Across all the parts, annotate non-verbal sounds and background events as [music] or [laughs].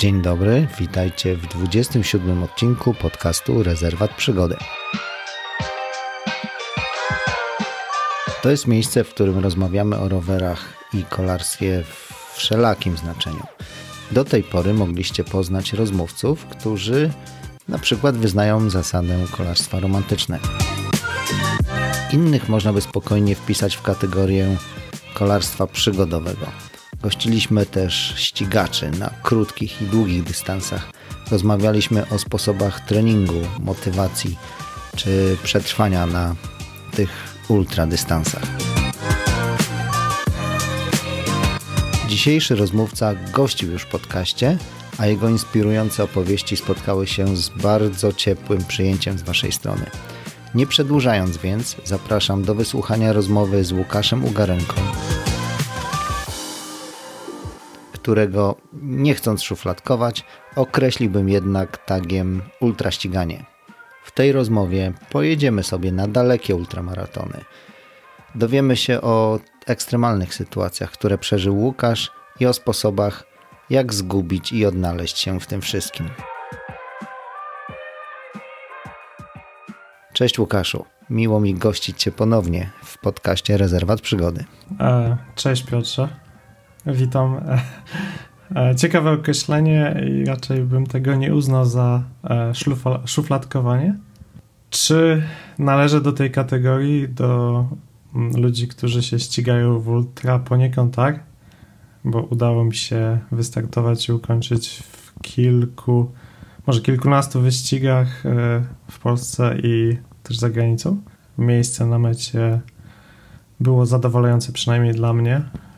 Dzień dobry, witajcie w 27 odcinku podcastu Rezerwat Przygody. To jest miejsce, w którym rozmawiamy o rowerach i kolarstwie w wszelakim znaczeniu. Do tej pory mogliście poznać rozmówców, którzy na przykład wyznają zasadę kolarstwa romantycznego. Innych można by spokojnie wpisać w kategorię kolarstwa przygodowego. Gościliśmy też ścigaczy na krótkich i długich dystansach. Rozmawialiśmy o sposobach treningu, motywacji czy przetrwania na tych ultradystansach. Dzisiejszy rozmówca gościł już w podcaście, a jego inspirujące opowieści spotkały się z bardzo ciepłym przyjęciem z Waszej strony. Nie przedłużając więc, zapraszam do wysłuchania rozmowy z Łukaszem Ugarenką, którego, nie chcąc szufladkować, określiłbym jednak tagiem ultraściganie. W tej rozmowie pojedziemy sobie na dalekie ultramaratony. Dowiemy się o ekstremalnych sytuacjach, które przeżył Łukasz i o sposobach, jak zgubić i odnaleźć się w tym wszystkim. Cześć Łukaszu, miło mi gościć Cię ponownie w podcaście Rezerwat Przygody. E, cześć Piotrze, witam. E, [laughs] e, ciekawe określenie i raczej bym tego nie uznał za szufladkowanie. Czy należę do tej kategorii, do mm, ludzi, którzy się ścigają w ultra? Poniekąd tak, bo udało mi się wystartować i ukończyć w kilku, może kilkunastu wyścigach w Polsce i też za granicą. Miejsce na mecie było zadowalające przynajmniej dla mnie, e,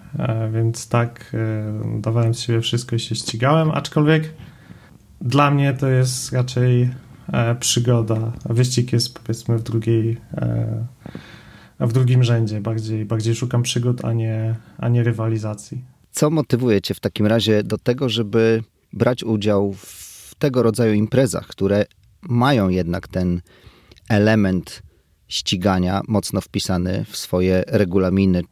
więc tak, e, dawałem z siebie wszystko i się ścigałem, aczkolwiek dla mnie to jest raczej e, przygoda. Wyścig jest powiedzmy w drugiej w drugim rzędzie. Bardziej, bardziej szukam przygód, a nie, a nie rywalizacji. Co motywuje Cię w takim razie do tego, żeby brać udział w tego rodzaju imprezach, które mają jednak ten element ścigania mocno wpisany w swoje regulaminy.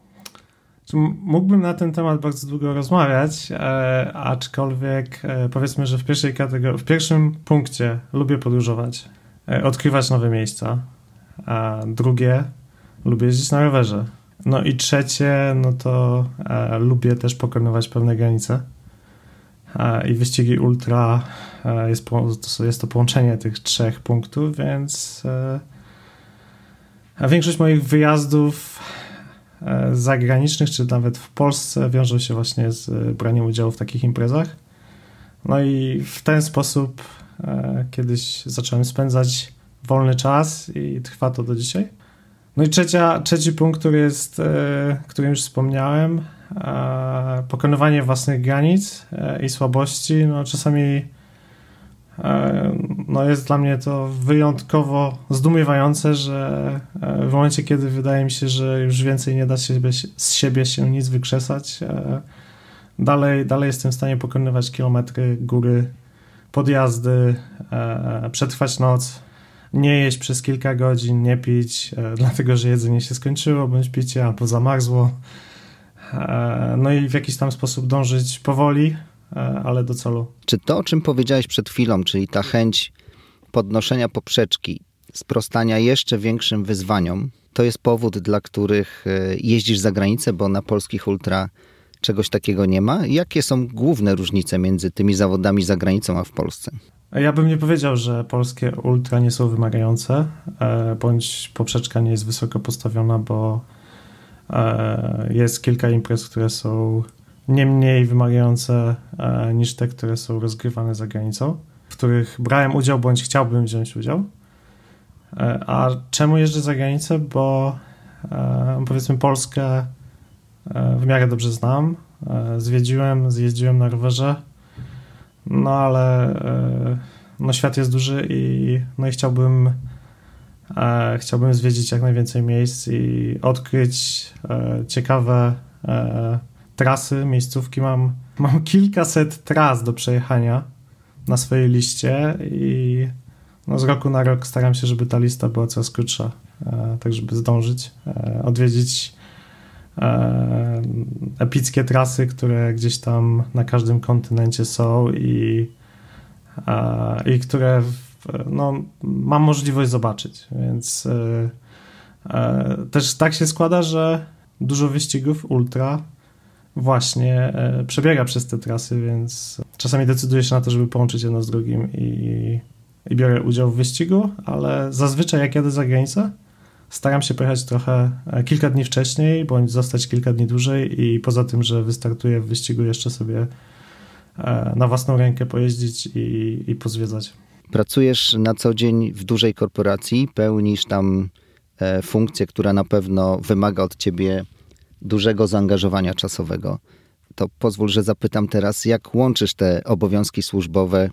Mógłbym na ten temat bardzo długo rozmawiać, e, aczkolwiek e, powiedzmy, że w pierwszej kategorii, w pierwszym punkcie lubię podróżować, e, odkrywać nowe miejsca, a drugie lubię jeździć na rowerze. No i trzecie, no to lubię też pokonywać pewne granice. I wyścigi ultra jest, jest to połączenie tych trzech punktów, więc a większość moich wyjazdów zagranicznych, czy nawet w Polsce, wiążą się właśnie z braniem udziału w takich imprezach. No i w ten sposób kiedyś zacząłem spędzać wolny czas i trwa to do dzisiaj. No i trzecia, trzeci punkt, który jest, e, którym już wspomniałem, e, pokonywanie własnych granic e, i słabości. No czasami no jest dla mnie to wyjątkowo zdumiewające, że w momencie, kiedy wydaje mi się, że już więcej nie da się z siebie się nic wykrzesać, dalej, dalej jestem w stanie pokonywać kilometry, góry, podjazdy, przetrwać noc, nie jeść przez kilka godzin, nie pić, e, dlatego że jedzenie się skończyło, bądź picie albo zamarzło. E, no i w jakiś tam sposób dążyć powoli, e, ale do celu. Czy to, o czym powiedziałeś przed chwilą, czyli ta chęć podnoszenia poprzeczki, sprostania jeszcze większym wyzwaniom, to jest powód, dla których jeździsz za granicę, bo na polskich ultra czegoś takiego nie ma? Jakie są główne różnice między tymi zawodami za granicą a w Polsce? Ja bym nie powiedział, że polskie ultra nie są wymagające, e, bądź poprzeczka nie jest wysoko postawiona, bo e, jest kilka imprez, które są nie mniej wymagające e, niż te, które są rozgrywane za granicą, w których brałem udział bądź chciałbym wziąć udział. A czemu jeżdżę za granicę? Bo powiedzmy Polskę w miarę dobrze znam. Zwiedziłem, zjeździłem na rowerze no ale e, no, świat jest duży i, no i chciałbym, e, chciałbym zwiedzić jak najwięcej miejsc i odkryć e, ciekawe trasy, miejscówki. Mam, [laughs] mam kilkaset tras do przejechania na swojej liście i no, z roku na rok staram się, żeby ta lista była coraz krótsza, tak żeby zdążyć odwiedzić e, epickie trasy, które gdzieś tam na każdym kontynencie są i, e, i które no, mam możliwość zobaczyć, więc e, e, też tak się składa, że dużo wyścigów ultra właśnie e, przebiega przez te trasy, więc czasami decyduję się na to, żeby połączyć jedno z drugim i, i biorę udział w wyścigu, ale zazwyczaj jak jadę za granicę, staram się pojechać trochę kilka dni wcześniej, bądź zostać kilka dni dłużej i poza tym, że wystartuję w wyścigu, jeszcze sobie na własną rękę pojeździć i, i pozwiedzać. Pracujesz na co dzień w dużej korporacji, pełnisz tam e, funkcję, która na pewno wymaga od ciebie dużego zaangażowania czasowego. To pozwól, że zapytam teraz, jak łączysz te obowiązki służbowe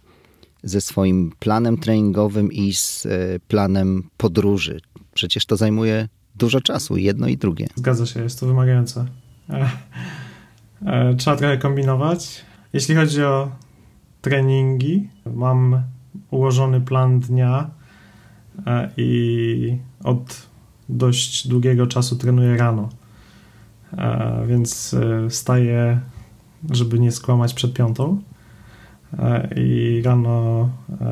ze swoim planem treningowym i z e, planem podróży? Przecież to zajmuje dużo czasu, jedno i drugie. Zgadza się, jest to wymagające. E, trzeba trochę kombinować. Jeśli chodzi o treningi, mam ułożony plan dnia e, i od dość długiego czasu trenuję rano. E, więc e, wstaję, żeby nie skłamać przed piątą. I rano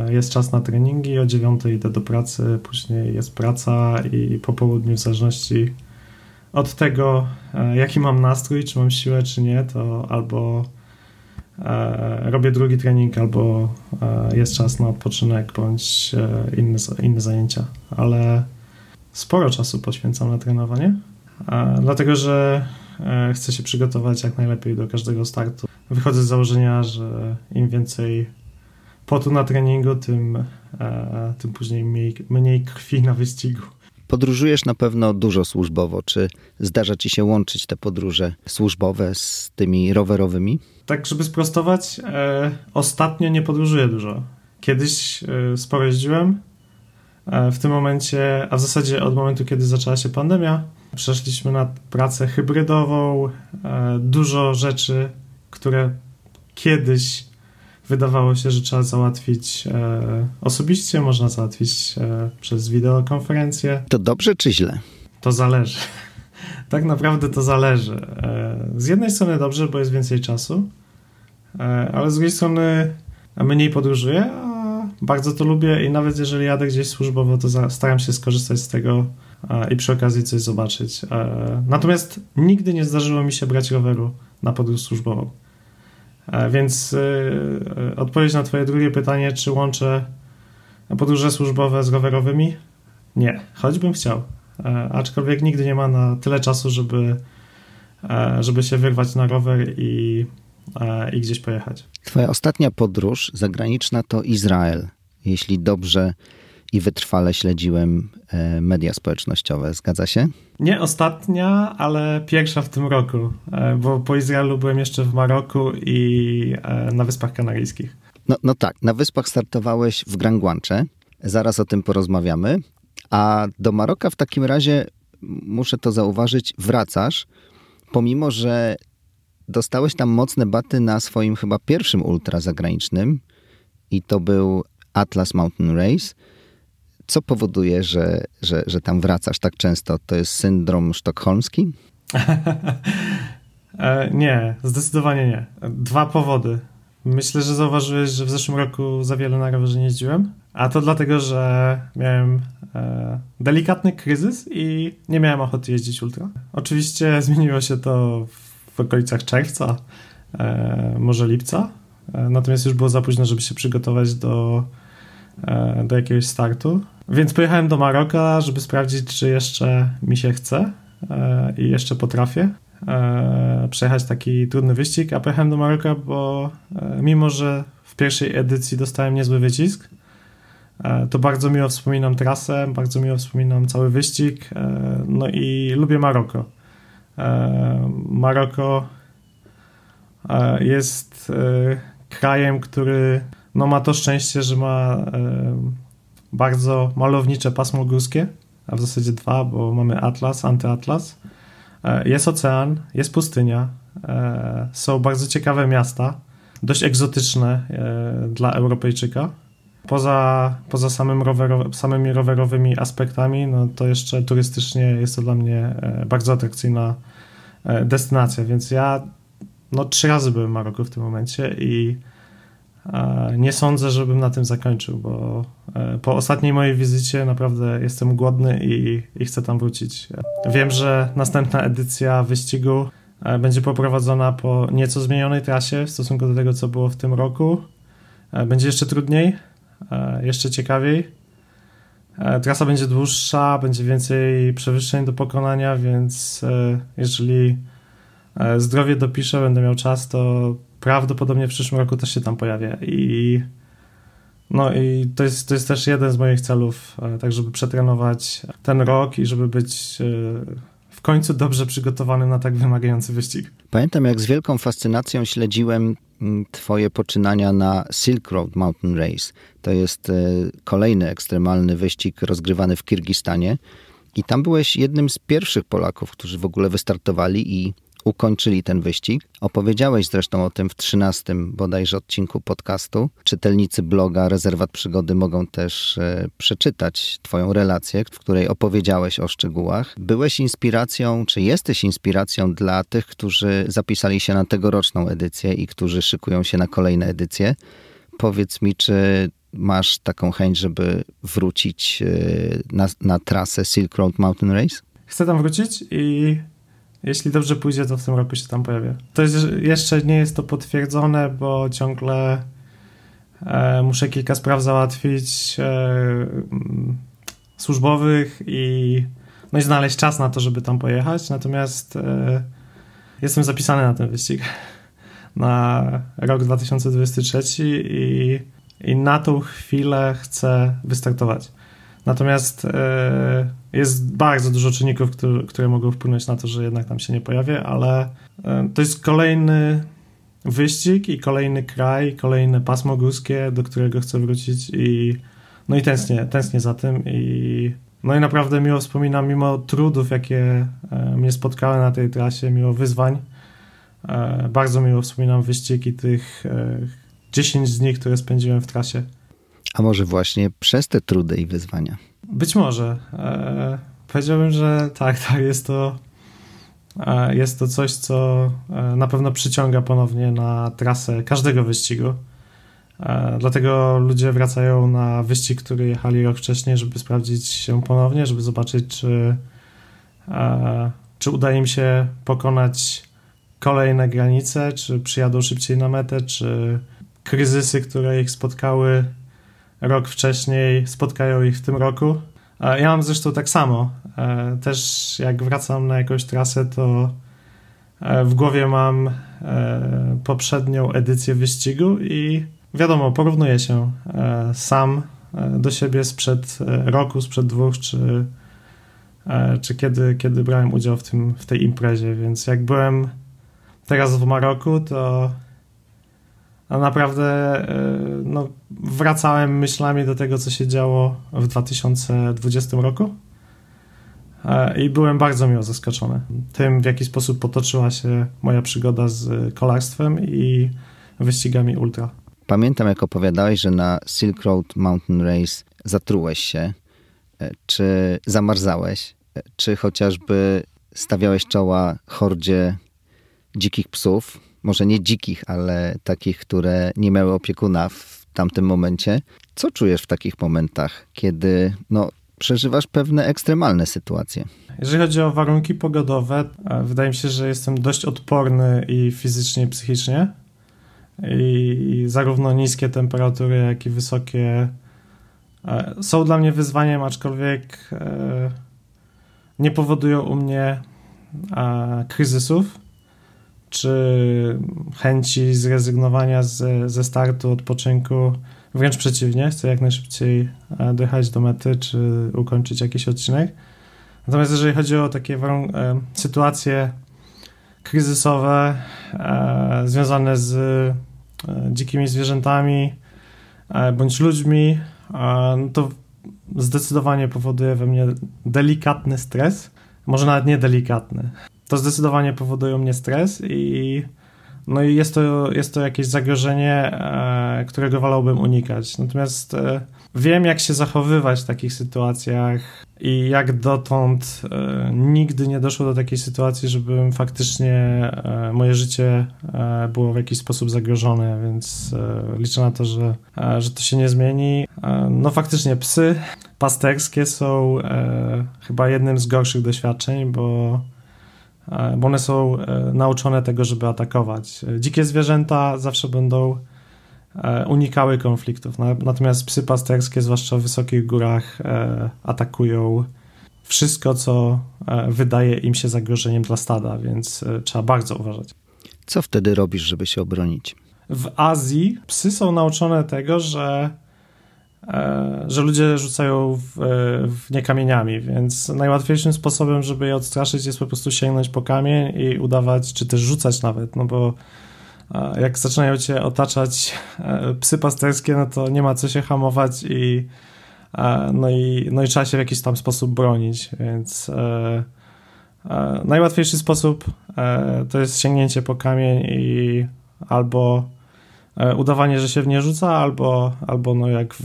jest czas na treningi, o dziewiątej idę do pracy, później jest praca i po południu w zależności od tego, jaki mam nastrój, czy mam siłę, czy nie, to albo E, robię drugi trening albo e, jest czas na odpoczynek bądź e, inne, inne zajęcia, ale sporo czasu poświęcam na trenowanie, dlatego że chcę się przygotować jak najlepiej do każdego startu. Wychodzę z założenia, że im więcej potu na treningu, tym, tym później mniej, mniej krwi na wyścigu. Podróżujesz na pewno dużo służbowo. Czy zdarza ci się łączyć te podróże służbowe z tymi rowerowymi? Tak, żeby sprostować, e, ostatnio nie podróżuję dużo. Kiedyś e, sporo jeździłem. E, w tym momencie, a w zasadzie od momentu, kiedy zaczęła się pandemia, przeszliśmy na pracę hybrydową. E, dużo rzeczy, które kiedyś wydawało się, że trzeba załatwić e, osobiście, można załatwić e, przez wideokonferencję. To dobrze czy źle? To zależy. [laughs] tak naprawdę to zależy. Z jednej strony dobrze, bo jest więcej czasu, ale z drugiej strony mniej podróżuję, a bardzo to lubię i nawet jeżeli jadę gdzieś służbowo, to staram się skorzystać z tego i przy okazji coś zobaczyć. E, natomiast nigdy nie zdarzyło mi się brać roweru na podróż służbową. E, więc e, e, odpowiedź na Twoje drugie pytanie, czy łączę podróże służbowe z rowerowymi? Nie, choćbym chciał. Aczkolwiek nigdy nie ma na tyle czasu, żeby, żeby się wyrwać na rower i, i gdzieś pojechać. Twoja ostatnia podróż zagraniczna to Izrael. Jeśli dobrze i wytrwale śledziłem e, media społecznościowe. Zgadza się? Nie ostatnia, ale pierwsza w tym roku, e, bo po Izraelu byłem jeszcze w Maroku i e, na Wyspach Kanaryjskich. No, no tak, na Wyspach startowałeś w Gran Guanche. Zaraz o tym porozmawiamy. A do Maroka w takim razie, muszę to zauważyć, wracasz, pomimo że dostałeś tam mocne baty na swoim chyba pierwszym ultra zagranicznym i to był Atlas Mountain Race co powoduje, że, że, że tam wracasz tak często? To jest syndrom sztokholmski? [laughs] E, nie, zdecydowanie nie. Dwa powody. Myślę, że zauważyłeś, że w zeszłym roku za wiele na rowerze nie jeździłem, a to dlatego, że miałem e, delikatny kryzys i nie miałem ochoty jeździć ultra. Oczywiście [laughs] zmieniło się to w okolicach czerwca, e, może lipca, natomiast już było za późno, żeby się przygotować do, do jakiegoś startu. Więc pojechałem do Maroka, żeby sprawdzić, czy jeszcze mi się chce e, i jeszcze potrafię e, przejechać taki trudny wyścig, a pojechałem do Maroka, bo e, mimo, że w pierwszej edycji dostałem niezły wycisk, to bardzo miło wspominam trasę, bardzo miło wspominam cały wyścig, no i lubię Maroko. Maroko jest krajem, który no, ma to szczęście, że ma bardzo malownicze pasmo górskie, a w zasadzie dwa, bo mamy Atlas, Antyatlas. E, jest ocean, jest pustynia, e, są bardzo ciekawe miasta, dość egzotyczne e, dla Europejczyka. Poza, poza samym samymi rowerowymi aspektami, no to jeszcze turystycznie jest to dla mnie bardzo atrakcyjna destynacja, więc ja no trzy razy byłem w Maroku w tym momencie i nie sądzę, żebym na tym zakończył, bo po ostatniej mojej wizycie naprawdę jestem głodny i, i chcę tam wrócić. Wiem, że następna edycja wyścigu będzie poprowadzona po nieco zmienionej trasie w stosunku do tego, co było w tym roku. Będzie jeszcze trudniej, jeszcze ciekawiej. Trasa będzie dłuższa, będzie więcej przewyższeń do pokonania, więc jeżeli zdrowie dopiszę, będę miał czas, to prawdopodobnie w przyszłym roku też się tam pojawię. I no i to jest, to jest też jeden z moich celów, tak żeby przetrenować ten rok i żeby być w końcu dobrze przygotowany na tak wymagający wyścig. Pamiętam, jak z wielką fascynacją śledziłem mm, Twoje poczynania na Silk Road Mountain Race. To jest e, kolejny ekstremalny wyścig rozgrywany w Kirgistanie. I tam byłeś jednym z pierwszych Polaków, którzy w ogóle wystartowali i ukończyli ten wyścig. Opowiedziałeś zresztą o tym w 13 bodajże odcinku podcastu. Czytelnicy bloga Rezerwat Przygody mogą też e, przeczytać Twoją relację, w której opowiedziałeś o szczegółach. Byłeś inspiracją, czy jesteś inspiracją dla tych, którzy zapisali się na tegoroczną edycję i którzy szykują się na kolejne edycje. Powiedz mi, czy masz taką chęć, żeby wrócić e, na, na trasę Silk Road Mountain Race? Chcę tam wrócić i jeśli dobrze pójdzie, to w tym roku się tam pojawię. To jest, jeszcze nie jest to potwierdzone, bo ciągle e, muszę kilka spraw załatwić e, mm, służbowych i, no i znaleźć czas na to, żeby tam pojechać. Natomiast e, jestem zapisany na ten wyścig [laughs] na rok 2023 i, i na tą chwilę chcę wystartować. Natomiast e, jest bardzo dużo czynników, które, które mogą wpłynąć na to, że jednak tam się nie pojawię, ale e, to jest kolejny wyścig i kolejny kraj, kolejne pasmo górskie, do którego chcę wrócić i no i tęsknię, tęsknię za tym i no i naprawdę miło wspominam, mimo trudów, jakie e, mnie spotkały na tej trasie, mimo wyzwań, bardzo miło wspominam wyścigi tych 10 dni, które spędziłem w trasie. A może właśnie przez te trudy i wyzwania? Być może. E, powiedziałbym, że tak, tak, jest to e, jest to coś, co e, na pewno przyciąga ponownie na trasę każdego wyścigu. E, dlatego ludzie wracają na wyścig, który jechali rok wcześniej, żeby sprawdzić się ponownie, żeby zobaczyć, czy, e, czy uda im się pokonać kolejne granice, czy przyjadą szybciej na metę, czy kryzysy, które ich spotkały, rok wcześniej, spotkają ich w tym roku. Ja mam zresztą tak samo. E, też jak wracam na jakąś trasę, to e, w głowie mam e, poprzednią edycję wyścigu i wiadomo, porównuję się sam do siebie sprzed roku, sprzed dwóch, czy, czy kiedy, kiedy brałem udział w, tym, w tej imprezie. Więc jak byłem teraz w Maroku, to a naprawdę e, no, wracałem myślami do tego, co się działo w 2020 roku. E, i byłem bardzo miło zaskoczony tym, w jaki sposób potoczyła się moja przygoda z kolarstwem i wyścigami ultra. Pamiętam, jak opowiadałeś, że na Silk Road Mountain Race zatrułeś się, e, czy zamarzałeś, czy chociażby stawiałeś czoła hordzie dzikich psów, może nie dzikich, ale takich, które nie miały opiekuna w tamtym momencie. Co czujesz w takich momentach, kiedy no, przeżywasz pewne ekstremalne sytuacje? Jeżeli chodzi o warunki pogodowe, e, wydaje mi się, że jestem dość odporny i fizycznie, i psychicznie. I zarówno niskie temperatury, jak i wysokie e, są dla mnie wyzwaniem, aczkolwiek e, nie powodują u mnie kryzysów czy chęci zrezygnowania z, ze startu, odpoczynku. Wręcz przeciwnie, chcę jak najszybciej e, dojechać do mety, czy ukończyć jakiś odcinek. Natomiast jeżeli chodzi o takie e, sytuacje kryzysowe e, związane z e, dzikimi zwierzętami e, bądź ludźmi, e, no to zdecydowanie powoduje we mnie delikatny stres, może nawet nie delikatny to zdecydowanie powoduje mnie stres i no i jest to, jest to jakieś zagrożenie, e, którego wolałbym unikać. Natomiast e, wiem, jak się zachowywać w takich sytuacjach i jak dotąd e, nigdy nie doszło do takiej sytuacji, żebym faktycznie moje życie było w jakiś sposób zagrożone, więc liczę na to, że, że to się nie zmieni. No faktycznie psy pasterskie są chyba jednym z gorszych doświadczeń, bo bo one są nauczone tego, żeby atakować. Dzikie zwierzęta zawsze będą E, unikały konfliktów. Natomiast psy pasterskie, zwłaszcza w wysokich górach, e, atakują wszystko, co e, wydaje im się zagrożeniem dla stada, więc trzeba bardzo uważać. Co wtedy robisz, żeby się obronić? W Azji psy są nauczone tego, że, że ludzie rzucają w, w nie kamieniami, więc najłatwiejszym sposobem, żeby je odstraszyć, jest po prostu sięgnąć po kamień i udawać, czy też rzucać nawet, no bo jak zaczynają cię otaczać e, psy pasterskie, no to nie ma co się hamować i no i, no i trzeba się w jakiś tam sposób bronić, więc e, e, najłatwiejszy sposób to jest sięgnięcie po kamień i albo udawanie, że się w nie rzuca, albo, albo no jak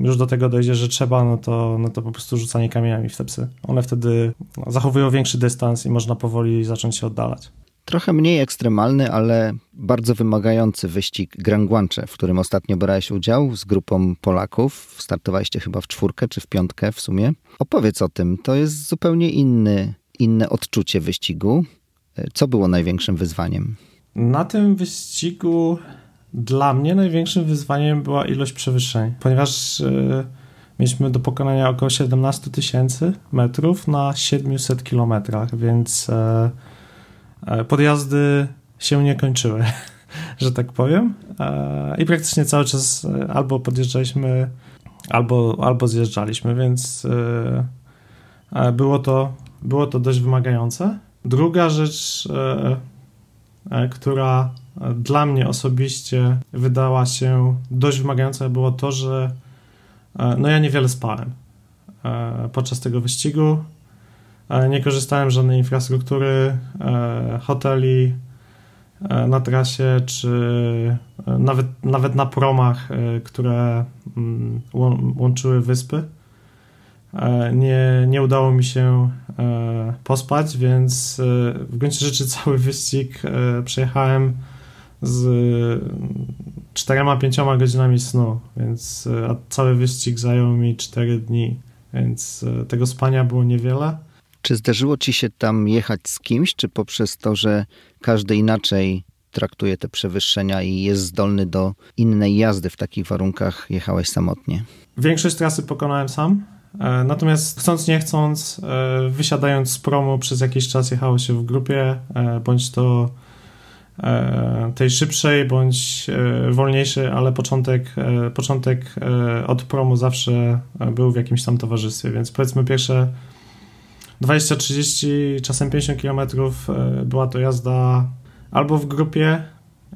już do tego dojdzie, że trzeba, no to, no to po prostu rzucanie kamieniami w te psy. One wtedy zachowują większy dystans i można powoli zacząć się oddalać. Trochę mniej ekstremalny, ale bardzo wymagający wyścig Grand Guanche, w którym ostatnio brałeś udział z grupą Polaków. Startowaliście chyba w czwórkę czy w piątkę w sumie. Opowiedz o tym. To jest zupełnie inny, inne odczucie wyścigu. Co było największym wyzwaniem? Na tym wyścigu dla mnie największym wyzwaniem była ilość przewyższeń, ponieważ yy, mieliśmy do pokonania około 17 tysięcy metrów na 700 kilometrach, więc yy, podjazdy się nie kończyły, [laughs] że tak powiem. E, I praktycznie cały czas albo podjeżdżaliśmy, albo, albo zjeżdżaliśmy, więc było to, było to dość wymagające. Druga rzecz, która dla mnie osobiście wydała się dość wymagająca, było to, że no ja niewiele spałem podczas tego wyścigu nie korzystałem z żadnej infrastruktury, e, hoteli e, na trasie, czy e, nawet, nawet na promach, które mm, łączyły wyspy. Nie, nie udało mi się pospać, więc w gruncie rzeczy cały wyścig przejechałem z czterema, pięcioma godzinami snu, więc a cały wyścig zajął mi 4 dni, więc tego spania było niewiele. Czy zdarzyło ci się tam jechać z kimś, czy poprzez to, że każdy inaczej traktuje te przewyższenia i jest zdolny do innej jazdy w takich warunkach, jechałeś samotnie? Większość trasy pokonałem sam. E, natomiast chcąc, nie chcąc, e, wysiadając z promu przez jakiś czas jechało się w grupie, e, bądź to tej szybszej, bądź wolniejszej, ale początek, początek od promu zawsze był w jakimś tam towarzystwie, więc powiedzmy pierwsze 20-30, czasem 50 km e, była to jazda albo w grupie,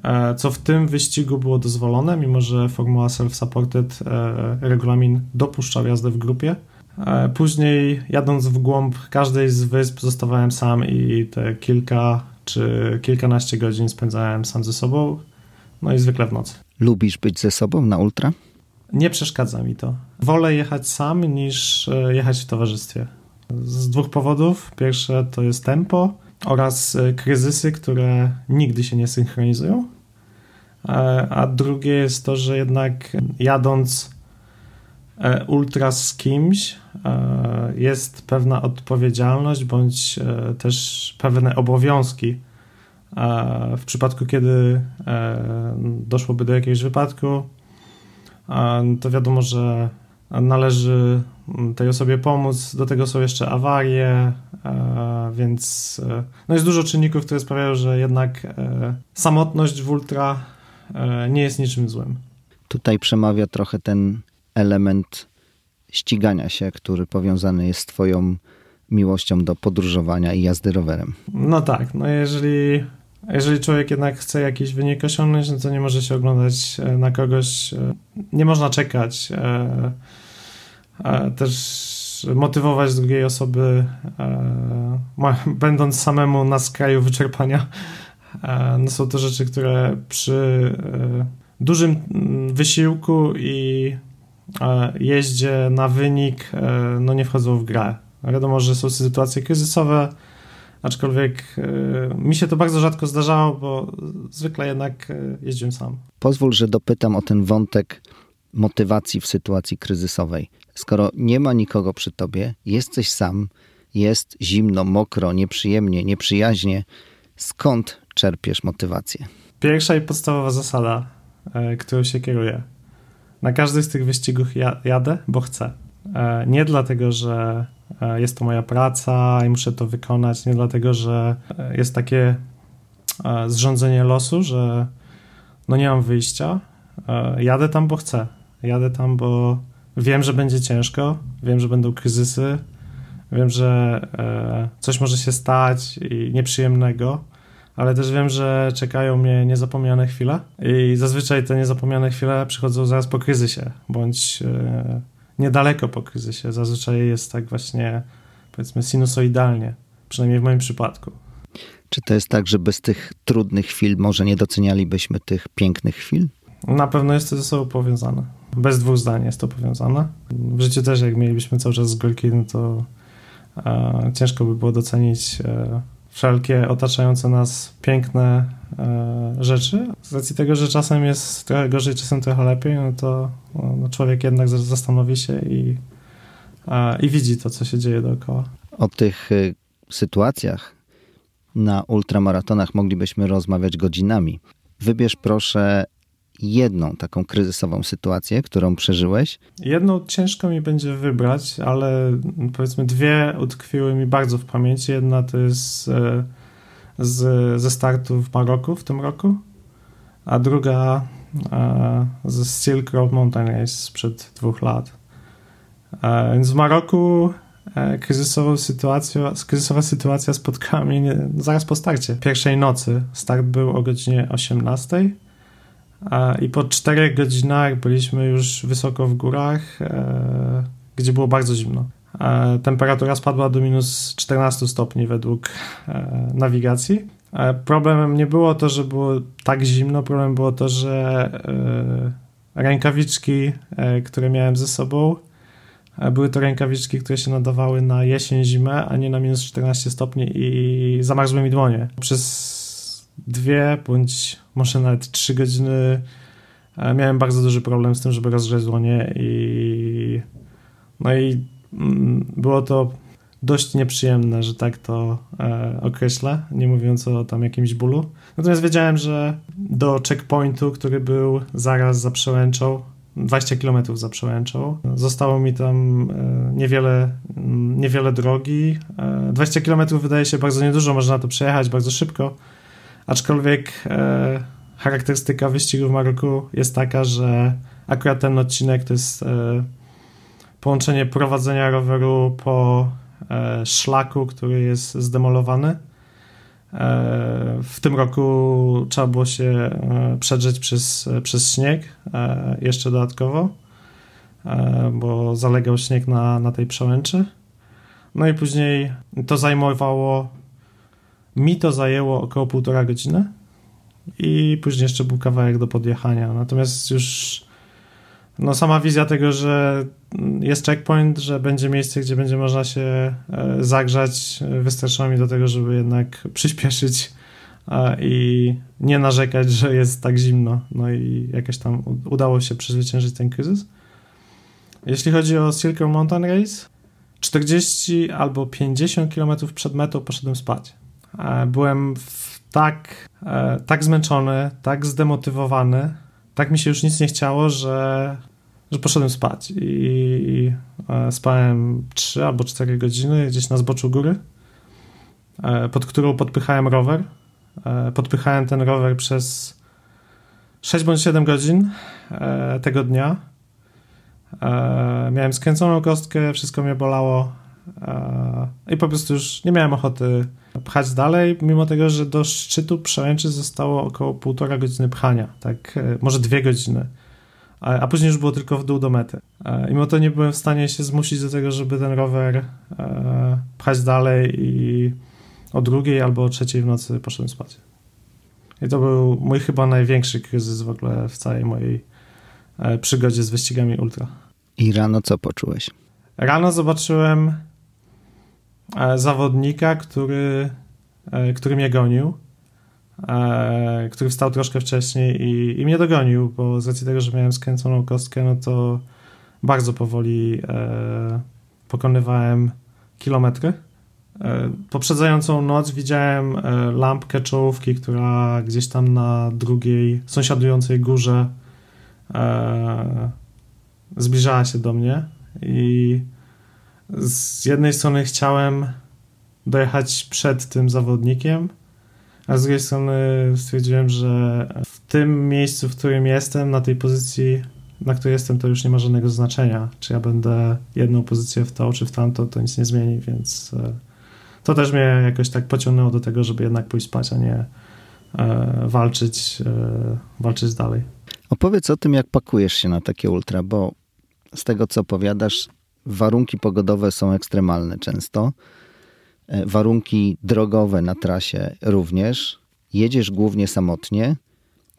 e, co w tym wyścigu było dozwolone, mimo że formuła self-supported e, regulamin dopuszczał jazdę w grupie. Później jadąc w głąb każdej z wysp zostawałem sam i te kilka czy kilkanaście godzin spędzałem sam ze sobą, no i zwykle w nocy. Lubisz być ze sobą na ultra? Nie przeszkadza mi to. Wolę jechać sam niż jechać w towarzystwie. Z dwóch powodów. Pierwsze to jest tempo oraz e, kryzysy, które nigdy się nie synchronizują. E, a drugie jest to, że jednak jadąc e, ultra z kimś jest pewna odpowiedzialność bądź też pewne obowiązki. W przypadku, kiedy doszłoby do jakiegoś wypadku, to wiadomo, że należy tej osobie pomóc. Do tego są jeszcze awarie, e, więc e, no jest dużo czynników, które sprawiają, że jednak e, samotność w ultra nie jest niczym złym. Tutaj przemawia trochę ten element ścigania się, który powiązany jest z Twoją miłością do podróżowania i jazdy rowerem. No tak, no jeżeli, jeżeli człowiek jednak chce jakiś wynik osiągnąć, no to nie może się oglądać na kogoś, nie można czekać też motywować drugiej osoby, będąc samemu na skraju wyczerpania, no są to rzeczy, które przy dużym mm, wysiłku i jeździe na wynik no nie wchodzą w grę. Wiadomo, że są sytuacje kryzysowe, aczkolwiek mi się to bardzo rzadko zdarzało, bo zwykle jednak jeździłem sam. Pozwól, że dopytam o ten wątek motywacji w sytuacji kryzysowej. Skoro nie ma nikogo przy tobie, jesteś sam, jest zimno, mokro, nieprzyjemnie, nieprzyjaźnie, skąd czerpiesz motywację? Pierwsza i podstawowa zasada, e, którą się kieruję. Na każdy z tych wyścigów jadę, bo chcę. E, nie dlatego, że e, jest to moja praca i muszę to wykonać, nie dlatego, że jest takie zrządzenie losu, że no nie mam wyjścia. Jadę tam, bo chcę. Jadę tam, bo wiem, że będzie ciężko, wiem, że będą kryzysy, wiem, że e, coś może się stać i nieprzyjemnego, ale też wiem, że czekają mnie niezapomniane chwile i zazwyczaj te niezapomniane chwile przychodzą zaraz po kryzysie, bądź e, niedaleko po kryzysie. Zazwyczaj jest tak właśnie, powiedzmy, sinusoidalnie, przynajmniej w moim przypadku. Czy to jest tak, że bez tych trudnych chwil może nie docenialibyśmy tych pięknych chwil? Na pewno jest to ze sobą powiązane. Bez dwóch zdań jest to powiązane. W życiu też, jak mielibyśmy cały czas z górki, no to e, ciężko by było docenić e, wszelkie otaczające nas piękne e, rzeczy. Z racji tego, że czasem jest trochę gorzej, czasem trochę lepiej, no to no, człowiek jednak zastanowi się i, i widzi to, co się dzieje dookoła. O tych y, sytuacjach na ultramaratonach moglibyśmy rozmawiać godzinami. Wybierz proszę jedną taką kryzysową sytuację, którą przeżyłeś? Jedną ciężko mi będzie wybrać, ale powiedzmy dwie utkwiły mi bardzo w pamięci. Jedna to jest e, z, ze startu w Maroku w tym roku, a druga e, ze Silk Road Mountain Race sprzed dwóch lat. E, więc w Maroku kryzysowa sytuacja, kryzysowa sytuacja spotkała mnie zaraz po starcie. Pierwszej nocy. Start był o godzinie 18 i po czterech godzinach byliśmy już wysoko w górach, e, gdzie było bardzo zimno. E, temperatura spadła do minus 14 stopni według e, nawigacji. Problemem nie było to, że było tak zimno, problemem było to, że rękawiczki, które miałem ze sobą, były to rękawiczki, które się nadawały na jesień, zimę, a nie na minus 14 stopni i zamarzły mi dłonie. Przez dwie bądź może nawet trzy godziny e, miałem bardzo duży problem z tym, żeby rozgrzeć dłonie i no i mm, było to dość nieprzyjemne, że tak to e, określę, nie mówiąc o tam jakimś bólu. Natomiast wiedziałem, że do checkpointu, który był zaraz za przełęczą, 20 km za przełęczą, zostało mi tam e, niewiele, mm, niewiele drogi. E, 20 km wydaje się bardzo niedużo, można to przejechać bardzo szybko, Aczkolwiek e, charakterystyka wyścigu w Maroku jest taka, że akurat ten odcinek to jest e, połączenie prowadzenia roweru po e, szlaku, który jest zdemolowany. E, w tym roku trzeba było się e, przedrzeć przez, przez śnieg e, jeszcze dodatkowo, bo zalegał śnieg na, na tej przełęczy. No i później to zajmowało mi to zajęło około półtora godziny i później jeszcze był kawałek do podjechania. Natomiast już no sama wizja tego, że jest checkpoint, że będzie miejsce, gdzie będzie można się e, zagrzać, wystarczyło mi do tego, żeby jednak [laughs] przyspieszyć i nie narzekać, że jest tak zimno. No i jakoś tam udało się przezwyciężyć ten kryzys. Jeśli chodzi o Silk Mountain Race, 40 albo 50 km przed metą poszedłem spać. E, byłem tak, e, tak zmęczony, tak zdemotywowany, tak mi się już nic nie chciało, że, że poszedłem spać i e, spałem 3 albo 4 godziny gdzieś na zboczu góry, pod którą podpychałem rower. Podpychałem ten rower przez 6 bądź 7 godzin tego dnia. Miałem skręconą kostkę, wszystko mnie bolało i po prostu już nie miałem ochoty pchać dalej, mimo tego, że do szczytu przełęczy zostało około półtora godziny pchania, tak, e, może dwie godziny. A, a później już było tylko w dół do mety. E, mimo to nie byłem w stanie się zmusić do tego, żeby ten rower e, pchać dalej i o drugiej albo o trzeciej w nocy poszedłem spać. I to był mój chyba największy kryzys w ogóle w całej mojej e, przygodzie z wyścigami ultra. I rano co poczułeś? Rano zobaczyłem e, zawodnika, który, e, który mnie gonił, który wstał troszkę wcześniej i, i mnie dogonił, bo z racji tego, że miałem skręconą kostkę, no to bardzo powoli pokonywałem kilometry. E, poprzedzającą noc widziałem e, lampkę czołówki, która gdzieś tam na drugiej, sąsiadującej górze e, zbliżała się do mnie i z jednej strony chciałem dojechać przed tym zawodnikiem, a z drugiej strony stwierdziłem, że w tym miejscu, w którym jestem, na tej pozycji, na której jestem, to już nie ma żadnego znaczenia. Czy ja będę jedną pozycję w to, czy w tamto, to nic nie zmieni, więc to też mnie jakoś tak pociągnęło do tego, żeby jednak pójść spać, a nie e, walczyć, e, walczyć dalej. Opowiedz o tym, jak pakujesz się na takie ultra, bo z tego, co opowiadasz, warunki pogodowe są ekstremalne często. E, warunki drogowe na trasie również. Jedziesz głównie samotnie.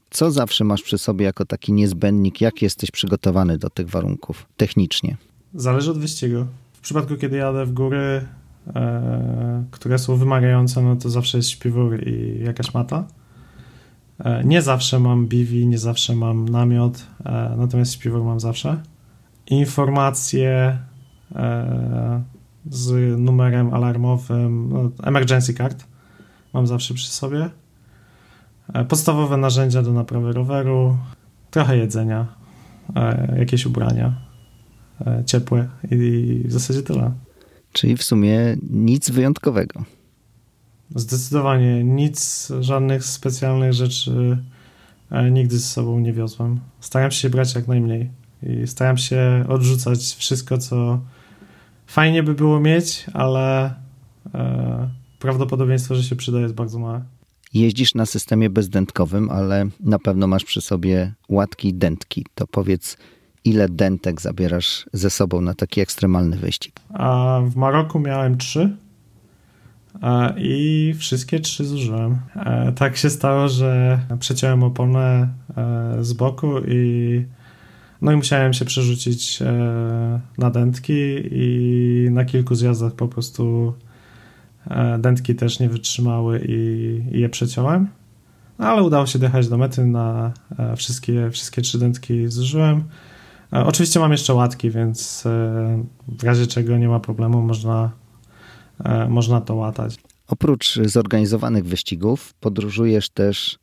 Co zawsze masz przy sobie jako taki niezbędnik? Jak jesteś przygotowany do tych warunków technicznie? Zależy od wyścigu. W przypadku, kiedy jadę w góry, E, które są wymagające, no to zawsze jest śpiwór i jakaś mata. E, nie zawsze mam biwi, nie zawsze mam namiot, e, natomiast śpiwór mam zawsze. Informacje z numerem alarmowym, no, emergency card mam zawsze przy sobie. Podstawowe narzędzia do naprawy roweru, trochę jedzenia, jakieś ubrania ciepłe i w zasadzie tyle. Czyli w sumie nic wyjątkowego. Zdecydowanie nic, żadnych specjalnych rzeczy e, nigdy ze sobą nie wiozłem. Staram się brać jak najmniej i staram się odrzucać wszystko, co fajnie by było mieć, ale e, prawdopodobieństwo, że się przyda jest bardzo małe. Jeździsz na systemie bezdętkowym, ale na pewno masz przy sobie łatki dętki. To powiedz, ile dentek zabierasz ze sobą na taki ekstremalny wyścig? A w Maroku miałem trzy i wszystkie trzy zużyłem. E, tak się stało, że przeciąłem oponę e, z boku i no i musiałem się przerzucić e, na dętki i na kilku zjazdach po prostu dętki też nie wytrzymały i, i je przeciąłem. Ale udało się dojechać do mety, na wszystkie, wszystkie trzy dętki zużyłem. E, oczywiście mam jeszcze łatki, więc e, w razie czego nie ma problemu, można, e, można to łatać. Oprócz zorganizowanych wyścigów, podróżujesz też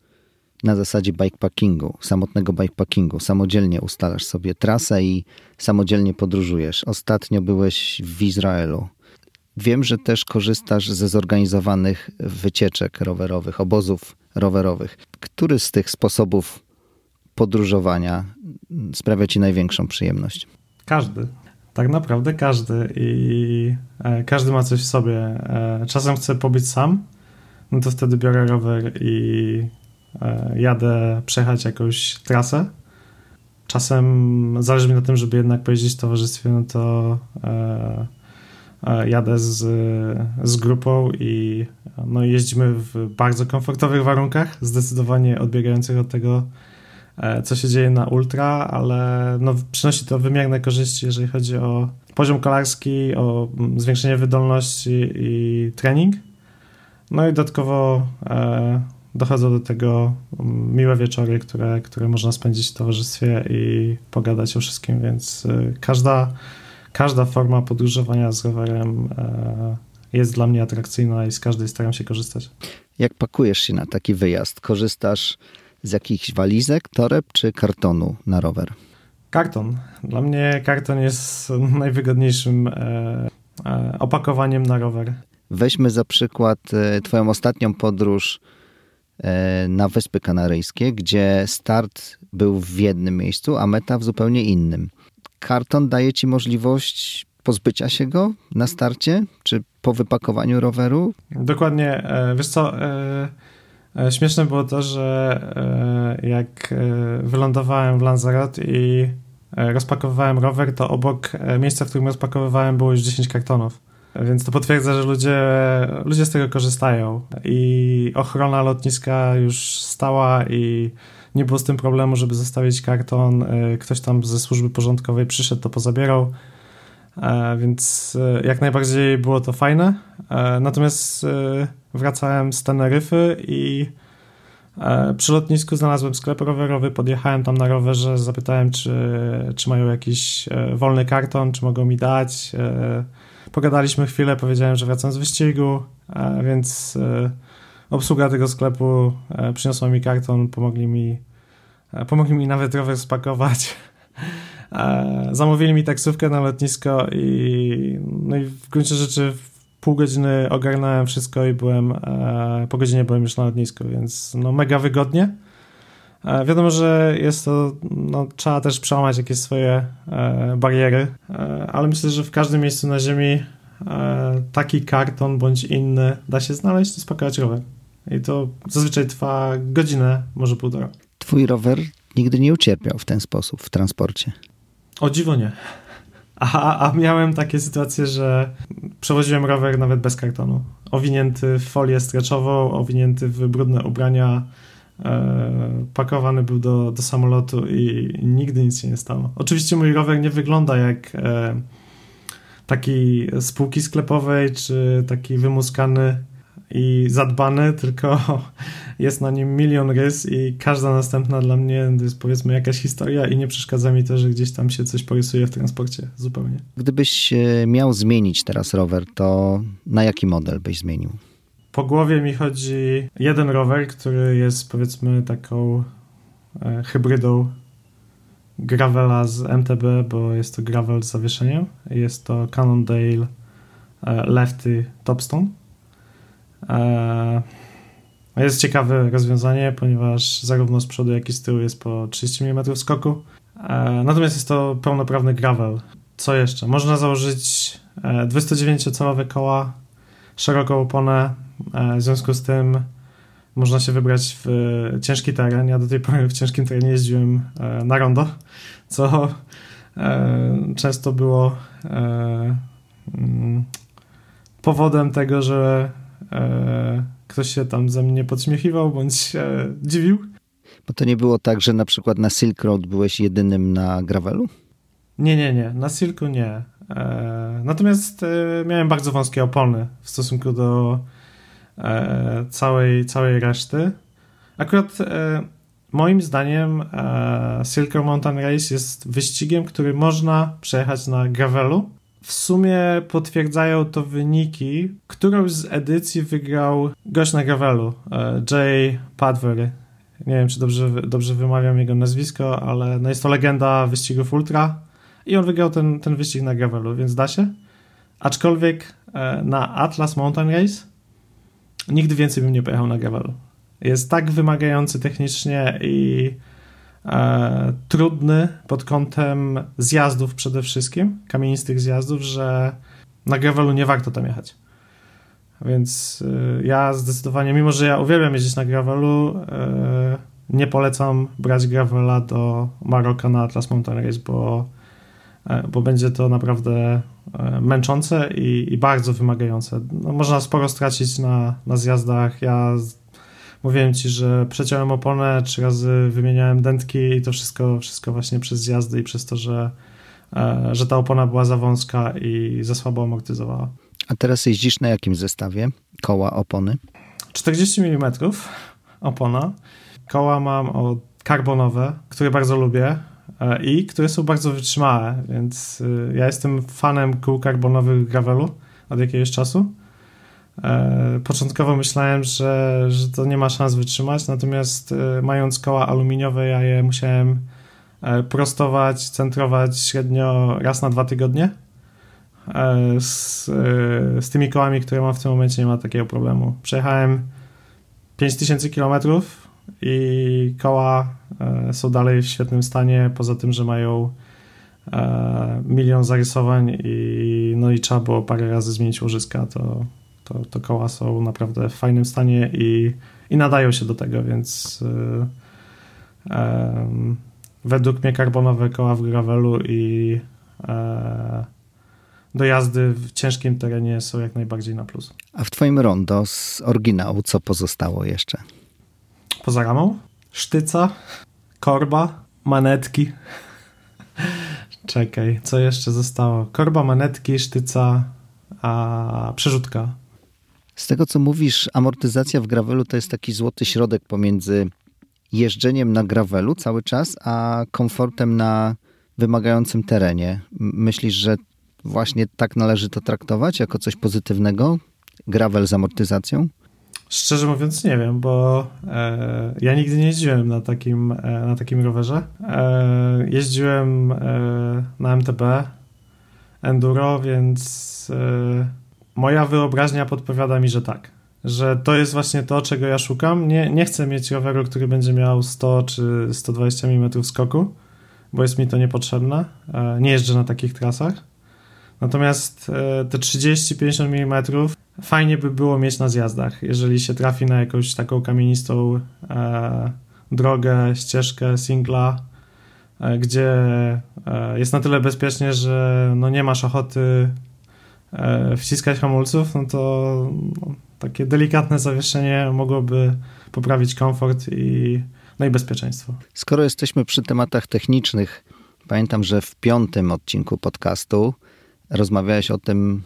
na zasadzie bikepackingu, samotnego bikepackingu. Samodzielnie ustalasz sobie trasę i samodzielnie podróżujesz. Ostatnio byłeś w Izraelu. Wiem, że też korzystasz ze zorganizowanych wycieczek rowerowych, obozów rowerowych. Który z tych sposobów podróżowania sprawia ci największą przyjemność? Każdy. Tak naprawdę każdy. I e, każdy ma coś w sobie. E, czasem chcę pobyć sam, no to wtedy biorę rower i jadę przejechać jakąś trasę. Czasem zależy mi na tym, żeby jednak pojeździć w towarzystwie, no to jadę z, z grupą i no, jeździmy w bardzo komfortowych warunkach, zdecydowanie odbiegających od tego, E, co się dzieje na ultra, ale no, przynosi to wymierne korzyści, jeżeli chodzi o poziom kolarski, o zwiększenie wydolności i trening. No i dodatkowo e, dochodzą do tego mm, miłe wieczory, które, które można spędzić w towarzystwie i pogadać o wszystkim, więc e, każda, każda forma podróżowania z rowerem e, jest dla mnie atrakcyjna i z każdej staram się korzystać. Jak pakujesz się na taki wyjazd? Korzystasz z jakichś walizek, toreb czy kartonu na rower? Karton. Dla mnie karton jest najwygodniejszym e, e, opakowaniem na rower. Weźmy za przykład Twoją ostatnią podróż na Wyspy Kanaryjskie, gdzie start był w jednym miejscu, a meta w zupełnie innym. Karton daje Ci możliwość pozbycia się go na starcie, czy po wypakowaniu roweru? Dokładnie. E, wiesz co, E, śmieszne było to, że e, jak e, wylądowałem w Lanzarote i rozpakowywałem rower, to obok miejsca, w którym rozpakowywałem było już 10 kartonów. Więc to potwierdza, że ludzie, ludzie z tego korzystają i ochrona lotniska już stała i nie było z tym problemu, żeby zostawić karton. E, ktoś tam ze służby porządkowej przyszedł, to pozabierał. E, więc e, jak najbardziej było to fajne. Natomiast wracałem z Teneryfy i przy lotnisku znalazłem sklep rowerowy, podjechałem tam na rowerze, zapytałem, czy, czy mają jakiś wolny karton, czy mogą mi dać. Pogadaliśmy chwilę, powiedziałem, że wracam z wyścigu, więc obsługa tego sklepu e, przyniosła mi karton, pomogli mi, e, pomogli mi nawet rower spakować. [laughs] E, zamówili mi taksówkę na lotnisko i, no i w gruncie rzeczy w pół godziny ogarnąłem wszystko i byłem, po godzinie byłem już na lotnisku, więc no mega wygodnie. Wiadomo, że jest to, no, trzeba też przełamać jakieś swoje bariery, ale myślę, że w każdym miejscu na Ziemi taki karton bądź inny da się znaleźć i spakować rower. I to zazwyczaj trwa godzinę, może półtora. Twój rower nigdy nie ucierpiał w ten sposób w transporcie? O dziwo nie. A, a miałem takie sytuacje, że przewoziłem rower nawet bez kartonu. Owinięty w folię streczową, owinięty w brudne ubrania, e, pakowany był do, do samolotu i nigdy nic się nie stało. Oczywiście mój rower nie wygląda jak e, taki spółki sklepowej, czy taki wymuskany i zadbany, [laughs] tylko jest na nim milion rys i każda następna dla mnie to jest powiedzmy jakaś historia i nie przeszkadza mi to, że gdzieś tam się coś porysuje w transporcie zupełnie. Gdybyś e, miał zmienić teraz rower, to na jaki model byś zmienił? Po głowie mi chodzi jeden rower, który jest powiedzmy taką e, hybrydą gravela z MTB, bo jest to gravel z zawieszeniem. Jest to Cannondale e, Lefty Topstone E, jest ciekawe rozwiązanie, ponieważ zarówno z przodu, jak i z tyłu jest po 30 mm skoku. Natomiast jest to pełnoprawny gravel. Co jeszcze? Można założyć 209-calowe e, koła, szeroką oponę. W związku z tym można się wybrać w ciężki teren. Ja do tej pory w ciężkim terenie jeździłem na rondo, co często było mm, powodem tego, że e, ktoś się tam ze mnie podśmiechiwał bądź dziwił. Bo to nie było tak, że na przykład na Silk Road byłeś jedynym na gravelu? Nie, nie, nie. Na Silku nie. E, natomiast e, miałem bardzo wąskie opony w stosunku do e, całej, całej reszty. Akurat e, moim zdaniem e, Silk Mountain Race jest wyścigiem, który można przejechać na gravelu w sumie potwierdzają to wyniki. Którąś z edycji wygrał gość na gravelu, e, Jay Padbury. Nie wiem, czy dobrze, dobrze wymawiam jego nazwisko, ale no jest to legenda wyścigów ultra i on wygrał ten, ten wyścig na gravelu, więc da się. Aczkolwiek e, na Atlas Mountain Race nigdy więcej bym nie pojechał na gravelu. Jest tak wymagający technicznie i e, trudny pod kątem zjazdów przede wszystkim, kamienistych zjazdów, że na gravelu nie warto tam jechać. Więc e, ja zdecydowanie, mimo że ja uwielbiam jeździć na gravelu, e, nie polecam brać gravela do Maroka na Atlas Mountain Race, bo, e, bo będzie to naprawdę męczące i, i bardzo wymagające. No, można sporo stracić na, na zjazdach. Ja Mówiłem ci, że przeciąłem oponę, trzy razy wymieniałem dętki i to wszystko, wszystko właśnie przez zjazdy i przez to, że, e, że ta opona była za wąska i za słabo amortyzowała. A teraz jeździsz na jakim zestawie koła opony? 40 mm opona. Koła mam o karbonowe, które bardzo lubię e, i które są bardzo wytrzymałe, więc e, ja jestem fanem kół karbonowych gravelu od jakiegoś czasu. E, początkowo myślałem, że, że to nie ma szans wytrzymać, natomiast e, mając koła aluminiowe, ja je musiałem e, prostować, centrować średnio raz na dwa tygodnie. Z, z tymi kołami, które mam w tym momencie, nie ma takiego problemu. Przejechałem 5000 km i koła są dalej w świetnym stanie, poza tym, że mają milion zarysowań i, no i trzeba było parę razy zmienić łożyska, to to, to koła są naprawdę w fajnym stanie i, i nadają się do tego, więc yy, według mnie karbonowe koła w gravelu i yy, do jazdy w ciężkim terenie są jak najbardziej na plus. A w twoim rondo z oryginału co pozostało jeszcze? Poza ramą? Sztyca, korba, manetki. Czekaj, co jeszcze zostało? Korba, manetki, sztyca, a przerzutka. Z tego co mówisz, amortyzacja w gravelu to jest taki złoty środek pomiędzy jeżdżeniem na gravelu cały czas, a komfortem na wymagającym terenie. Myślisz, że właśnie tak należy to traktować jako coś pozytywnego? Gravel z amortyzacją? Szczerze mówiąc nie wiem, bo e, ja nigdy nie jeździłem na takim, e, na takim rowerze. E, jeździłem e, na MTB Enduro, więc e, moja wyobraźnia podpowiada mi, że tak. Że to jest właśnie to, czego ja szukam. Nie, nie chcę mieć roweru, który będzie miał 100 czy 120 mm skoku, bo jest mi to niepotrzebne. E, nie jeżdżę na takich trasach. Natomiast e, te 30-50 mm fajnie by było mieć na zjazdach, jeżeli się trafi na jakąś taką kamienistą e, drogę, ścieżkę, singla, e, gdzie e, jest na tyle bezpiecznie, że no nie masz ochoty e, wciskać hamulców, no to no, takie delikatne zawieszenie mogłoby poprawić komfort i, no i bezpieczeństwo. Skoro jesteśmy przy tematach technicznych, pamiętam, że w piątym odcinku podcastu rozmawiałeś o tym,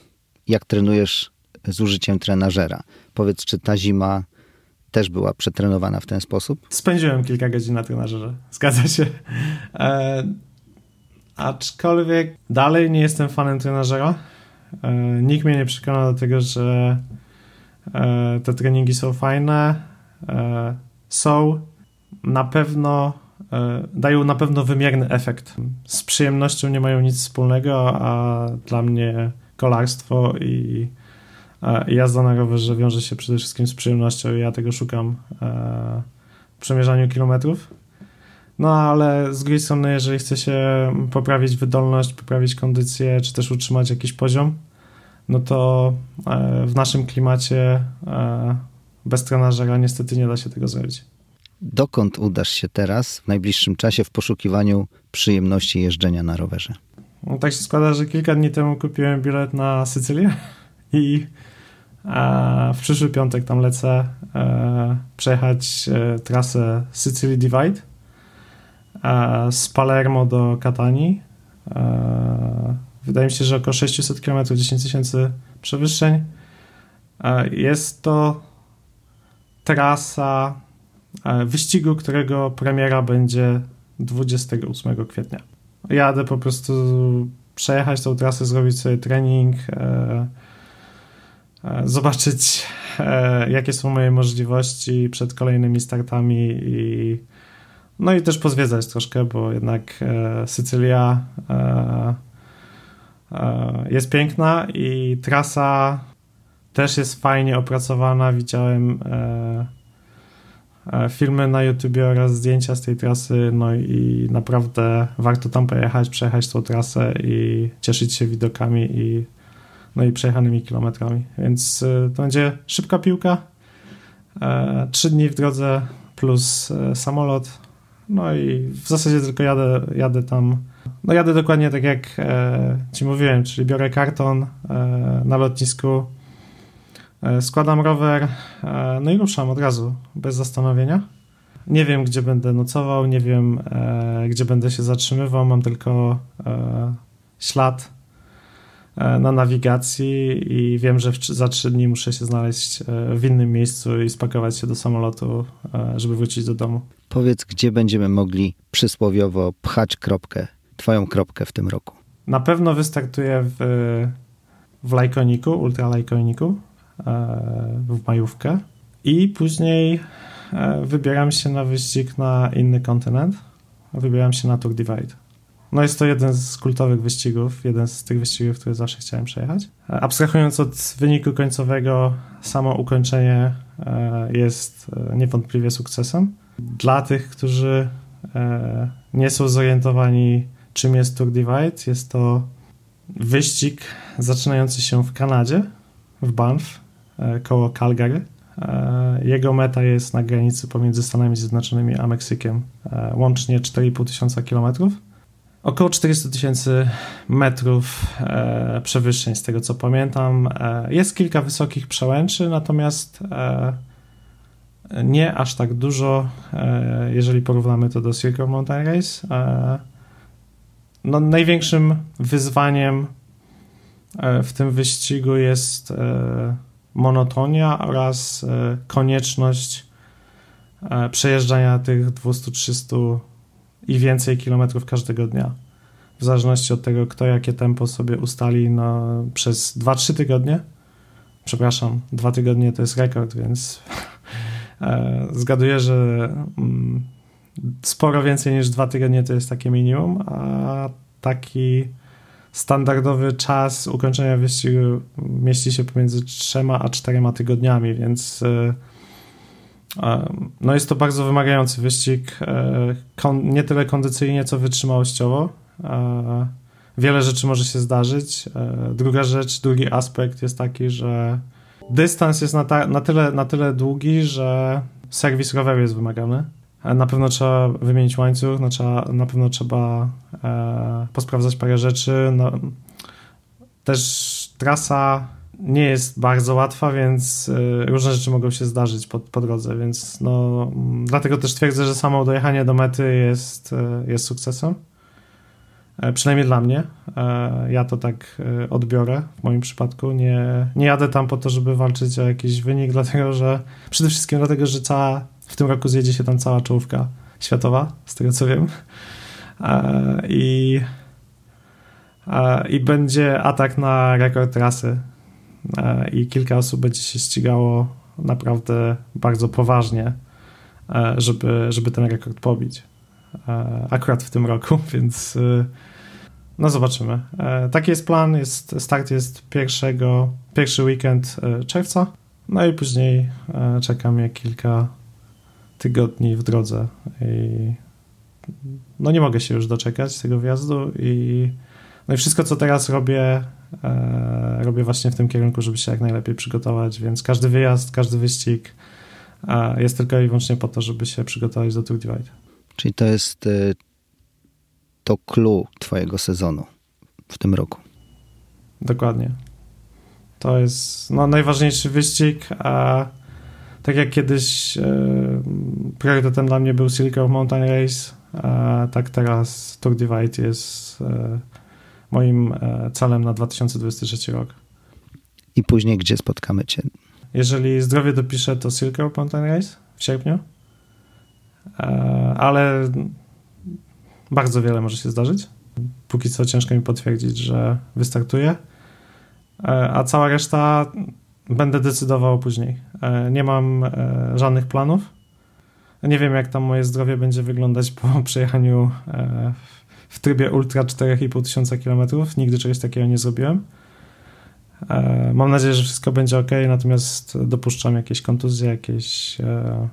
jak trenujesz z użyciem trenażera. Powiedz, czy ta zima też była przetrenowana w ten sposób? Spędziłem kilka godzin na trenażerze, zgadza się. E, aczkolwiek dalej nie jestem fanem trenażera. E, nikt mnie nie przekona do tego, że e, te treningi są fajne. E, są na pewno dają na pewno wymierny efekt. Z przyjemnością nie mają nic wspólnego, a dla mnie kolarstwo i jazda na rowerze wiąże się przede wszystkim z przyjemnością ja tego szukam e, w przemierzaniu kilometrów. No ale z drugiej strony, jeżeli chce się poprawić wydolność, poprawić kondycję, czy też utrzymać jakiś poziom, no to e, w naszym klimacie e, bez trenażera niestety nie da się tego zrobić. Dokąd udasz się teraz w najbliższym czasie w poszukiwaniu przyjemności jeżdżenia na rowerze? No, tak się składa, że kilka dni temu kupiłem bilet na Sycylię i e, w przyszły piątek tam lecę e, przejechać e, trasę Sicily Divide e, z Palermo do Katani. E, wydaje mi się, że około 600 km, 10 tysięcy przewyższeń. E, jest to trasa wyścigu, którego premiera będzie 28 kwietnia. Jadę po prostu przejechać tą trasę, zrobić sobie trening, e, e, zobaczyć e, jakie są moje możliwości przed kolejnymi startami i no i też pozwiedzać troszkę, bo jednak Sycylia jest piękna i trasa też jest fajnie opracowana. Widziałem E, filmy na YouTube oraz zdjęcia z tej trasy, no i naprawdę warto tam pojechać, przejechać tą trasę i cieszyć się widokami i no i przejechanymi kilometrami. Więc e, to będzie szybka piłka, e, trzy dni w drodze plus samolot, no i w zasadzie tylko jadę, jadę tam, no jadę dokładnie tak jak ci mówiłem, czyli biorę karton na lotnisku, E, składam rower, e, no i ruszam od razu, bez zastanowienia. Nie wiem, gdzie będę nocował, nie wiem, e, gdzie będę się zatrzymywał, mam tylko ślad na nawigacji i wiem, że za trzy dni muszę się znaleźć w innym miejscu i spakować się do samolotu, żeby wrócić do domu. Powiedz, gdzie będziemy mogli przysłowiowo pchać kropkę, twoją kropkę w tym roku? Na pewno wystartuję w, w Lajkoniku, Ultra Lajkoniku E, w majówkę i później e, wybieram się na wyścig na inny kontynent. Wybieram się na Tour Divide. No jest to jeden z kultowych wyścigów, jeden z tych wyścigów, które zawsze chciałem przejechać. E, abstrahując od wyniku końcowego, samo ukończenie jest niewątpliwie sukcesem. Dla tych, którzy nie są zorientowani, czym jest Tour Divide, jest to wyścig zaczynający się w Kanadzie, w Banff, E, koło Calgary. E, jego meta jest na granicy pomiędzy Stanami Zjednoczonymi a Meksykiem, e, łącznie 4,5 tysiąca kilometrów. około 400 tysięcy metrów e, przewyższeń, z tego co pamiętam. E, jest kilka wysokich przełęczy, natomiast e, nie aż tak dużo, e, jeżeli porównamy to do Circle Mountain Race. E, no, największym wyzwaniem e, w tym wyścigu jest monotonia oraz konieczność przejeżdżania tych 200-300 i więcej kilometrów każdego dnia. W zależności od tego, kto jakie tempo sobie ustali no, przez 2-3 tygodnie. Przepraszam, dwa tygodnie to jest rekord, więc [laughs] e, zgaduję, że mm, sporo więcej niż dwa tygodnie to jest takie minimum, a taki standardowy czas ukończenia wyścigu mieści się pomiędzy trzema a czterema tygodniami, więc e, no jest to bardzo wymagający wyścig, e, nie tyle kondycyjnie, co wytrzymałościowo. E, wiele rzeczy może się zdarzyć. E, druga rzecz, drugi aspekt jest taki, że dystans jest na, na, tyle, na tyle długi, że serwis roweru jest wymagany. Na pewno trzeba wymienić łańcuch, no trzeba, na pewno trzeba e, posprawdzać parę rzeczy. No, też trasa nie jest bardzo łatwa, więc y, różne rzeczy mogą się zdarzyć po, po drodze, więc no, mm, dlatego też twierdzę, że samo dojechanie do mety jest, y, jest sukcesem. E, przynajmniej dla mnie. E, ja to tak odbiorę w moim przypadku. Nie, nie jadę tam po to, żeby walczyć o jakiś wynik, [laughs] dlatego że przede wszystkim dlatego, że cała, w tym roku zjedzie się tam cała czołówka światowa, z tego co wiem. E, I, i będzie atak na rekord trasy E, i kilka osób będzie się ścigało naprawdę bardzo poważnie, e, żeby, żeby ten rekord pobić. E, akurat w tym roku, [laughs] więc no zobaczymy. Taki jest plan, jest, start jest pierwszego, pierwszy weekend czerwca, no i później czeka mnie kilka tygodni w drodze i no nie mogę się już doczekać tego wjazdu i no i wszystko, co teraz robię, e, robię właśnie w tym kierunku, żeby się jak najlepiej przygotować, więc każdy wyjazd, każdy wyścig e, jest tylko i wyłącznie po to, żeby się przygotować do Tour Divide. Czyli to jest e, to clue twojego sezonu w tym roku. Dokładnie. To jest no, najważniejszy wyścig, a tak jak kiedyś e, priorytetem dla mnie był Silk Mountain Race, a tak teraz Tour Divide jest e, moim e, celem na 2023 rok. I później gdzie spotkamy Cię? Jeżeli zdrowie dopiszę, to Silk Road Mountain Race w sierpniu, e, ale bardzo wiele może się zdarzyć. Póki co ciężko mi potwierdzić, że wystartuję, e, a cała reszta będę decydował później. Nie mam żadnych planów. Nie wiem, jak tam moje zdrowie będzie wyglądać po [laughs] przejechaniu w trybie ultra 4,5 tysiąca kilometrów. Nigdy czegoś takiego nie zrobiłem. E, mam nadzieję, że wszystko będzie ok, natomiast dopuszczam jakieś kontuzje, jakieś e,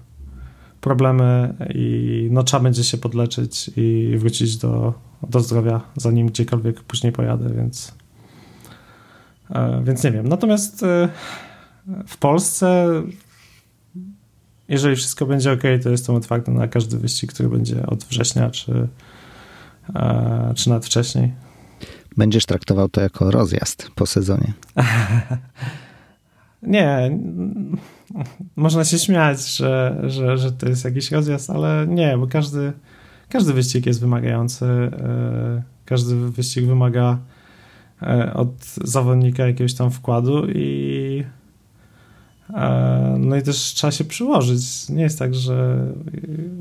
problemy i no, trzeba będzie się podleczyć i wrócić do, do zdrowia, zanim gdziekolwiek później pojadę, więc, e, więc nie wiem. Natomiast w Polsce jeżeli wszystko będzie ok, to jestem otwarty na każdy wyścig, który będzie od września czy, E, czy nawet wcześniej. Będziesz traktował to jako rozjazd po sezonie. [laughs] nie, można się śmiać, że, że, że to jest jakiś rozjazd, ale nie, bo każdy, każdy wyścig jest wymagający. E, każdy wyścig wymaga e, od zawodnika jakiegoś tam wkładu i E, no i też trzeba się przyłożyć. Nie jest tak, że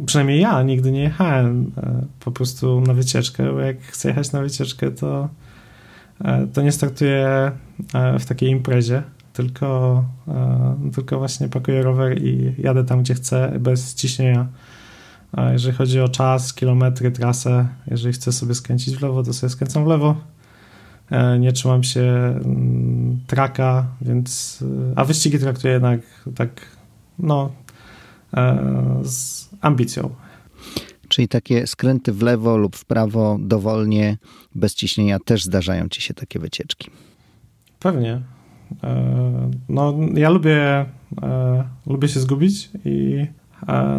przynajmniej ja nigdy nie jechałem e, po prostu na wycieczkę, bo jak chcę jechać na wycieczkę, to, e, to nie startuję w takiej imprezie, tylko, tylko właśnie pakuję rower i jadę tam, gdzie chcę, bez ciśnienia. Jeżeli chodzi o czas, kilometry, trasę, jeżeli chcę sobie skręcić w lewo, to sobie skręcam w lewo E, nie trzymam się mm, traka, więc. E, a wyścigi traktuję jednak tak, no, e, z ambicją. Czyli takie skręty w lewo lub w prawo, dowolnie, bez ciśnienia, też zdarzają ci się takie wycieczki. Pewnie. No, ja lubię, lubię się zgubić i,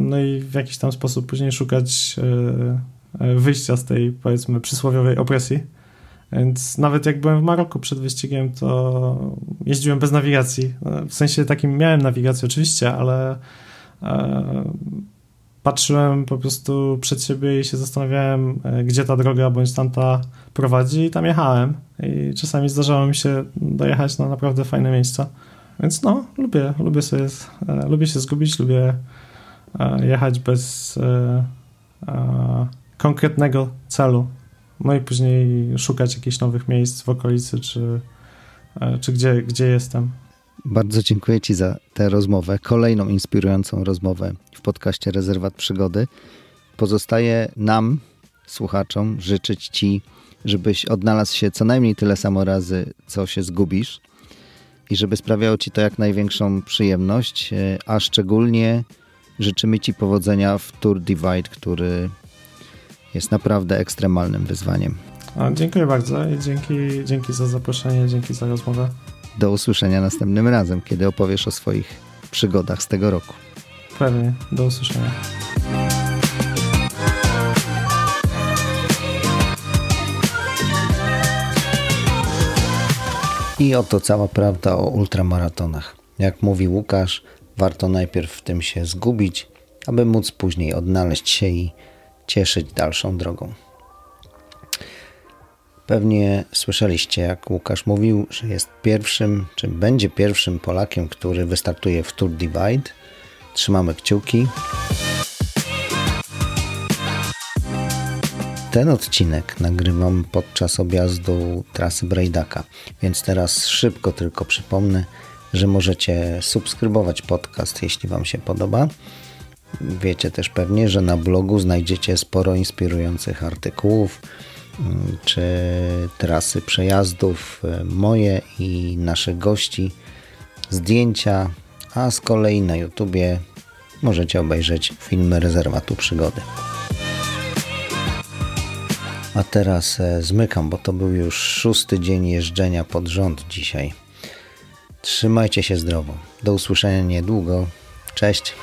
no i w jakiś tam sposób później szukać e, wyjścia z tej, powiedzmy, przysłowiowej opresji. Więc nawet jak byłem w Maroku przed wyścigiem, to jeździłem bez nawigacji. W sensie takim miałem nawigację oczywiście, ale e, patrzyłem po prostu przed siebie i się zastanawiałem, e, gdzie ta droga bądź tamta prowadzi i tam jechałem. I czasami zdarzało mi się dojechać na naprawdę fajne miejsca. Więc no, lubię, lubię sobie, e, lubię się zgubić, lubię jechać bez konkretnego celu. No i później szukać jakichś nowych miejsc w okolicy, czy, e, czy gdzie, gdzie jestem. Bardzo dziękuję Ci za tę rozmowę, kolejną inspirującą rozmowę w podcaście Rezerwat Przygody. Pozostaje nam, słuchaczom, życzyć Ci, żebyś odnalazł się co najmniej tyle samo razy, co się zgubisz i żeby sprawiało Ci to jak największą przyjemność, e, a szczególnie życzymy Ci powodzenia w Tour Divide, który jest naprawdę ekstremalnym wyzwaniem. A, dziękuję bardzo i dzięki, dzięki za zaproszenie, dzięki za rozmowę. Do usłyszenia następnym razem, kiedy opowiesz o swoich przygodach z tego roku. Pewnie, do usłyszenia. I oto cała prawda o ultramaratonach. Jak mówi Łukasz, warto najpierw w tym się zgubić, aby móc później odnaleźć się i cieszyć dalszą drogą. Pewnie słyszeliście, jak Łukasz mówił, że jest pierwszym, czy będzie pierwszym Polakiem, który wystartuje w Tour Divide. Trzymamy kciuki. Ten odcinek nagrywam podczas objazdu trasy Brajdaka, więc teraz szybko tylko przypomnę, że możecie subskrybować podcast, jeśli Wam się podoba Wiecie też pewnie, że na blogu znajdziecie sporo inspirujących artykułów mm, czy trasy przejazdów, e, moje i naszych gości, zdjęcia, a z kolei na YouTubie możecie obejrzeć filmy rezerwatu przygody. A teraz e, zmykam, bo to był już szósty dzień jeżdżenia pod rząd dzisiaj. Trzymajcie się zdrowo. Do usłyszenia niedługo. Cześć.